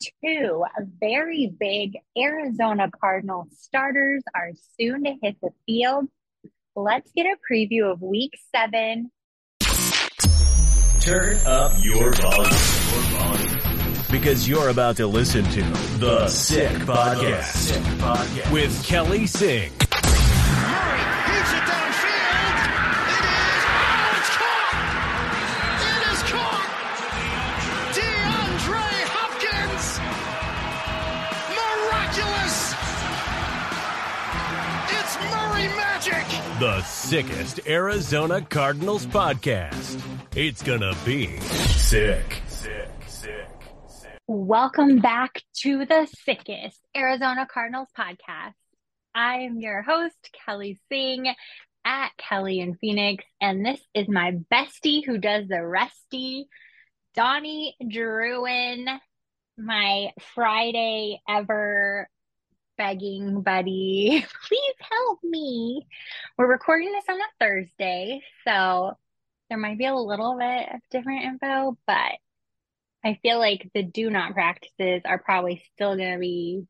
Two very big Arizona Cardinal starters are soon to hit the field. Let's get a preview of week seven. Turn up your volume. Because you're about to listen to The Sick Podcast with Kelly Singh. Magic. The sickest Arizona Cardinals podcast. It's gonna be sick. Sick, sick, sick. Welcome back to the sickest Arizona Cardinals podcast. I am your host, Kelly Singh at Kelly in Phoenix, and this is my bestie who does the resty, Donnie Druin, my Friday ever begging buddy. Please help me. We're recording this on a Thursday, so there might be a little bit of different info, but I feel like the do not practices are probably still going to be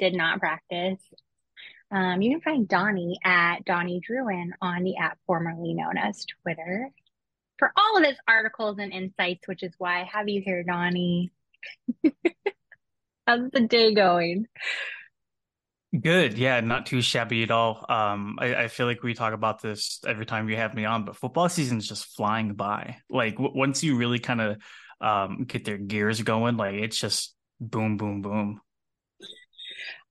did not practice. Um, you can find Donnie at Donnie Druin on the app formerly known as Twitter for all of his articles and insights, which is why I have you here, Donnie. How's the day going? Good. Yeah, not too shabby at all. Um, I, I feel like we talk about this every time you have me on, but football season is just flying by. Like w- once you really kind of um, get their gears going, like it's just boom, boom, boom.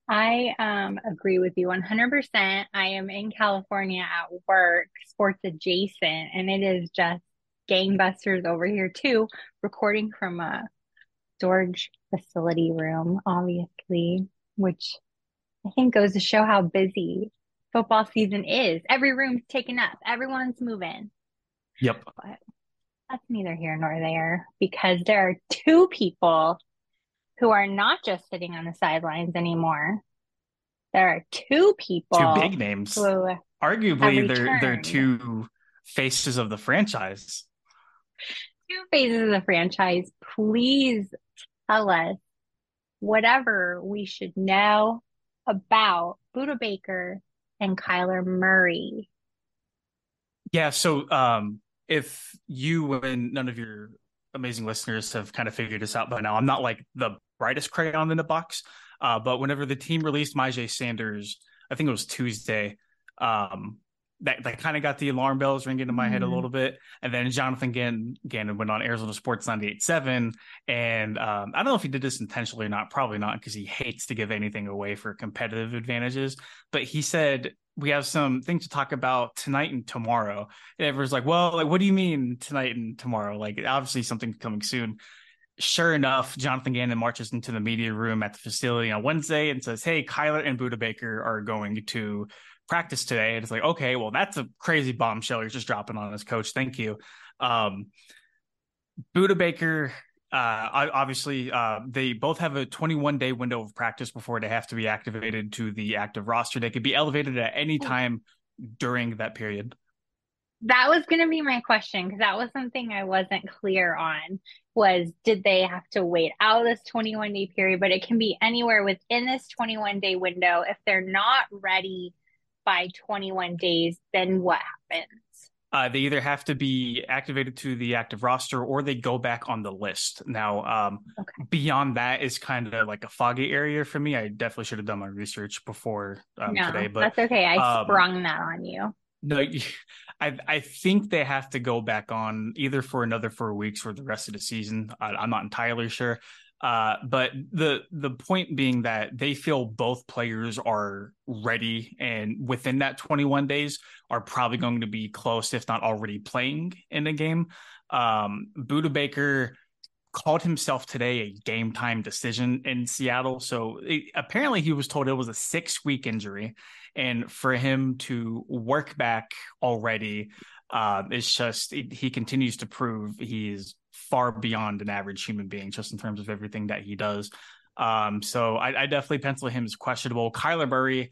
I um, agree with you 100%. I am in California at work, sports adjacent, and it is just gangbusters over here too, recording from a storage facility room, obviously, which I think goes to show how busy football season is. Every room's taken up, everyone's moving. Yep. But that's neither here nor there because there are two people who are not just sitting on the sidelines anymore. There are two people Two big names. who Arguably, they're they're two faces of the franchise. two faces of the franchise. Please tell us whatever we should know about Budda Baker and Kyler Murray. Yeah. So, um, if you and none of your amazing listeners have kind of figured this out by now, I'm not like the brightest crayon in the box. Uh, but whenever the team released Myjai Sanders, I think it was Tuesday, um, that, that kind of got the alarm bells ringing in my head a Mhm. little bit. And then Jonathan Gannon, Gannon went on Arizona Sports 98.7. And um, I don't know if he did this intentionally or not, probably not, because he hates to give anything away for competitive advantages. But he said, we have some things to talk about tonight and tomorrow. And everyone's like, well, like, what do you mean tonight and tomorrow? Like, obviously something's coming soon. Sure enough, Jonathan Gannon marches into the media room at the facility on Wednesday and says, Hey, Kyler and Budda Baker are going to practice today. And it's like, okay, well, that's a crazy bombshell you're just dropping on his coach. Thank you. Um, Budda Baker, uh, obviously, uh, they both have a 21 day window of practice before they have to be activated to the active roster. They could be elevated at any time during that period. That was going to be my question because that was something I wasn't clear on was did they have to wait out this 21 day period but it can be anywhere within this 21 day window if they're not ready by 21 days then what happens Uh, they either have to be activated to the active roster or they go back on the list. Now, um, okay. beyond that is kind of like a foggy area for me. I definitely should have done my research before um, no, today, but that's okay. I um, sprung that on you. No, I I think they have to go back on either for another four weeks or the rest of the season. I, I'm not entirely sure. Uh, but the the point being that they feel both players are ready and within that 21 days are probably going to be close, if not already playing in the game. Um, Budda Baker called himself today a game time decision in Seattle. So it, apparently he was told it was a six week injury. And for him to work back already, uh, it's just it, he continues to prove he's far beyond an average human being just in terms of everything that he does. Um, so I, I definitely pencil him as questionable. Kyler Murray,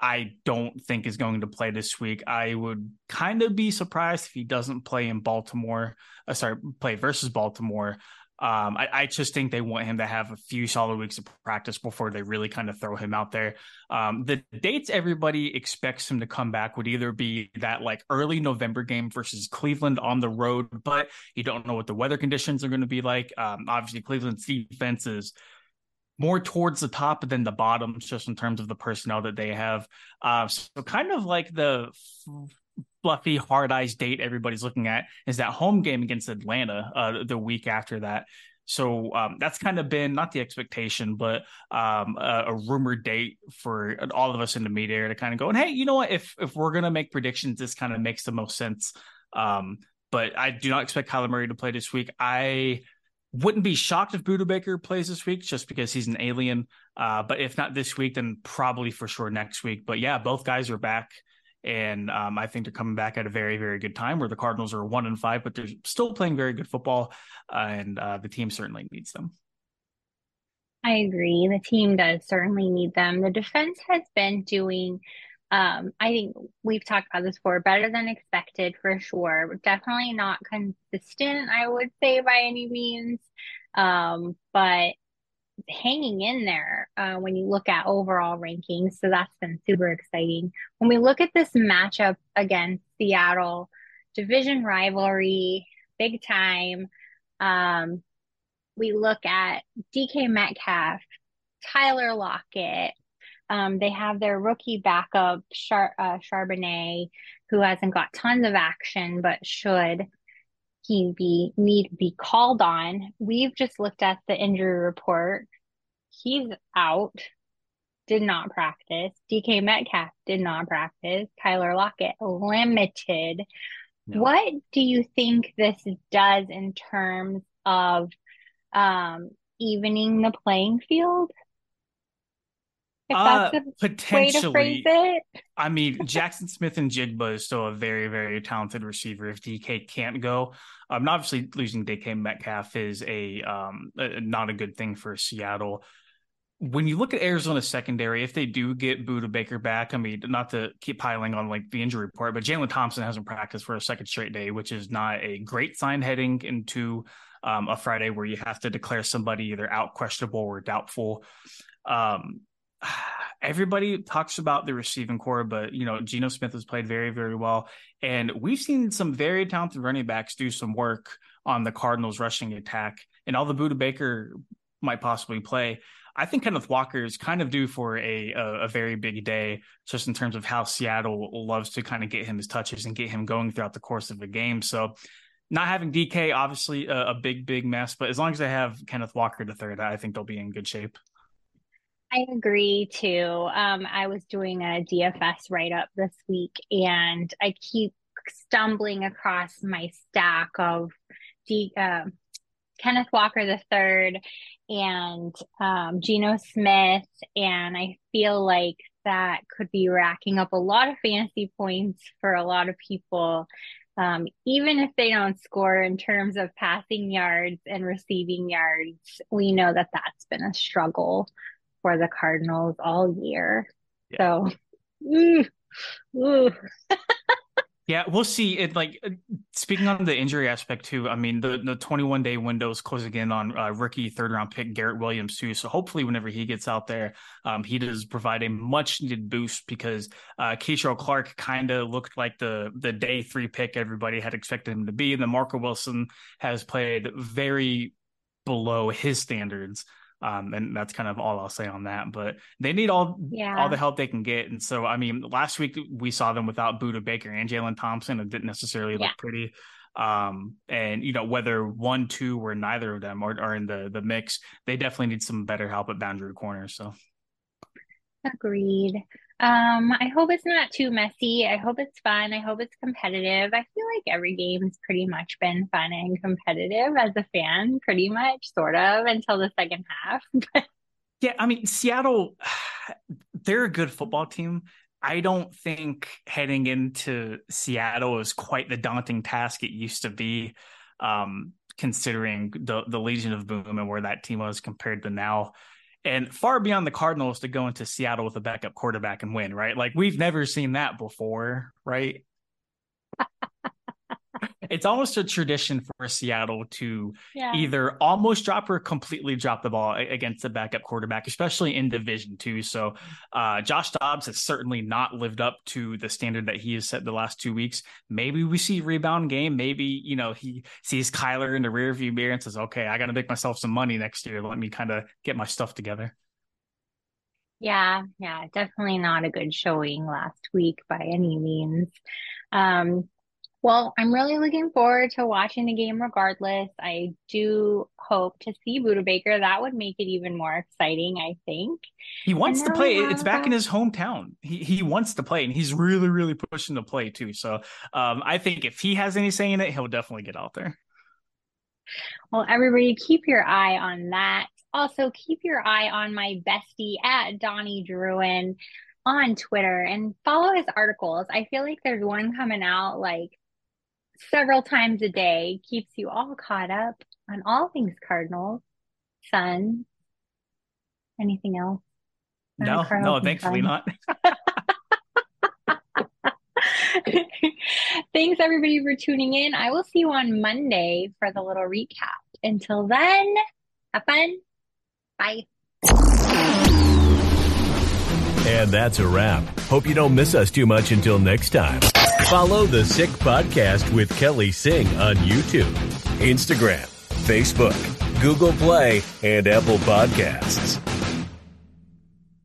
I don't think is going to play this week. I would kind of be surprised if he doesn't play in Baltimore. Uh, sorry, play versus Baltimore. Um, I, I, just think they want him to have a few solid weeks of practice before they really kind of throw him out there. Um, the dates everybody expects him to come back would either be that like early November game versus Cleveland on the road, but you don't know what the weather conditions are going to be like. Um, obviously, Cleveland's defense is more towards the top than the bottoms, just in terms of the personnel that they have. Uh, so kind of like the fluffy, hard eyes date everybody's looking at is that home game against Atlanta uh, the week after that. So um, that's kind of been not the expectation, but um, a, a, rumored date for all of us in the media to kind of go and hey, you know what? If if we're gonna make predictions, this kind of makes the most sense. Um, but I do not expect Kyler Murray to play this week. I wouldn't be shocked if Budda Baker plays this week just because he's an alien. Uh, but if not this week, then probably for sure next week. But yeah, both guys are back and um, I think they're coming back at a very, very good time where the Cardinals are one and five, but they're still playing very good football, uh, and uh, the team certainly needs them. I agree. The team does certainly need them. The defense has been doing, um, I think we've talked about this before, better than expected for sure. Definitely not consistent, I would say by any means. Um, but hanging in there uh, when you look at overall rankings. So that's been super exciting. When we look at this matchup against Seattle, division rivalry, big time. Um, we look at DK Metcalf, Tyler Lockett. Um, they have their rookie backup, Char- uh, Charbonnet, who hasn't got tons of action, but should he be need be called on. We've just looked at the injury report. He's out. Did not practice. DK Metcalf did not practice. Tyler Lockett limited. No. What do you think this does in terms of um, evening the playing field? If uh, that's the potentially, way to phrase it. I mean, Jackson Smith-Njigba is still a very, very talented receiver. If DK can't go, um, obviously losing DK Metcalf is a um a, not a good thing for Seattle. When you look at Arizona secondary, if they do get Budda Baker back, I mean, not to keep piling on like the injury report, but Jalen Thompson hasn't practiced for a second straight day, which is not a great sign heading into um, a Friday where you have to declare somebody either out questionable or doubtful. Um, everybody talks about the receiving corps, but you know, Geno Smith has played very, very well. And we've seen some very talented running backs do some work on the Cardinals rushing attack. And all the Budda Baker might possibly play. I think Kenneth Walker is kind of due for a, a, a very big day, just in terms of how Seattle loves to kind of get him his touches and get him going throughout the course of a game. So not having DK, obviously a, a, big, big mess, but as long as they have Kenneth Walker to third, I think they'll be in good shape. I agree too. Um, I was doing a DFS write up this week and I keep stumbling across my stack of D, uh, Kenneth Walker III and um, Geno Smith, and I feel like that could be racking up a lot of fantasy points for a lot of people. Um, even if they don't score in terms of passing yards and receiving yards, we know that that's been a struggle for the Cardinals all year. Yeah. So. Yeah, we'll see. It like uh, speaking on the injury aspect too. I mean, the the 21 day window is closing in on uh, rookie third round pick Garrett Williams too. So hopefully, whenever he gets out there, um, he does provide a much needed boost because uh, Kei'Trel Clark kind of looked like the the day three pick everybody had expected him to be, and then Marco Wilson has played very below his standards. Um, and that's kind of all I'll say on that. But they need all yeah. all the help they can get. And so, I mean, last week we saw them without Budda Baker and Jalen Thompson. It didn't necessarily yeah. look pretty. Um, and you know whether one, two, or neither of them are, are in the the mix, they definitely need some better help at boundary corners. So, agreed. Um, I hope it's not too messy. I hope it's fun. I hope it's competitive. I feel like every game's pretty much been fun and competitive as a fan, pretty much, sort of, until the second half. yeah, I mean, Seattle, they're a good football team. I don't think heading into Seattle is quite the daunting task it used to be, um, considering the the Legion of Boom and where that team was compared to now and far beyond the Cardinals to go into Seattle with a backup quarterback and win, right? Like we've never seen that before, right? it's almost a tradition for Seattle to yeah. either almost drop or completely drop the ball against the backup quarterback, especially in Division Two. So, uh, Josh Dobbs has certainly not lived up to the standard that he has set the last two weeks. Maybe we see rebound game. Maybe you know he sees Kyler in the rearview mirror and says, "Okay, I got to make myself some money next year. Let me kind of get my stuff together." Yeah, yeah, definitely not a good showing last week by any means. Um, well, I'm really looking forward to watching the game regardless. I do hope to see Budda Baker. That would make it even more exciting, I think. He wants to play. It's back in his hometown. He he wants to play and he's really, really pushing to play too. So um, I think if he has any say in it, he'll definitely get out there. Well, everybody keep your eye on that. Also, keep your eye on my bestie at Donnie Druin on Twitter and follow his articles. I feel like there's one coming out like several times a day keeps you all caught up on all things Cardinals, Sun. Anything else? No, no, thankfully not. Thanks everybody for tuning in. I will see you on Monday for the little recap. Until then, have fun. Bye. And that's a wrap. Hope you don't miss us too much until next time. Follow the Sick Podcast with Kelly Singh on YouTube, Instagram, Facebook, Google Play, and Apple Podcasts.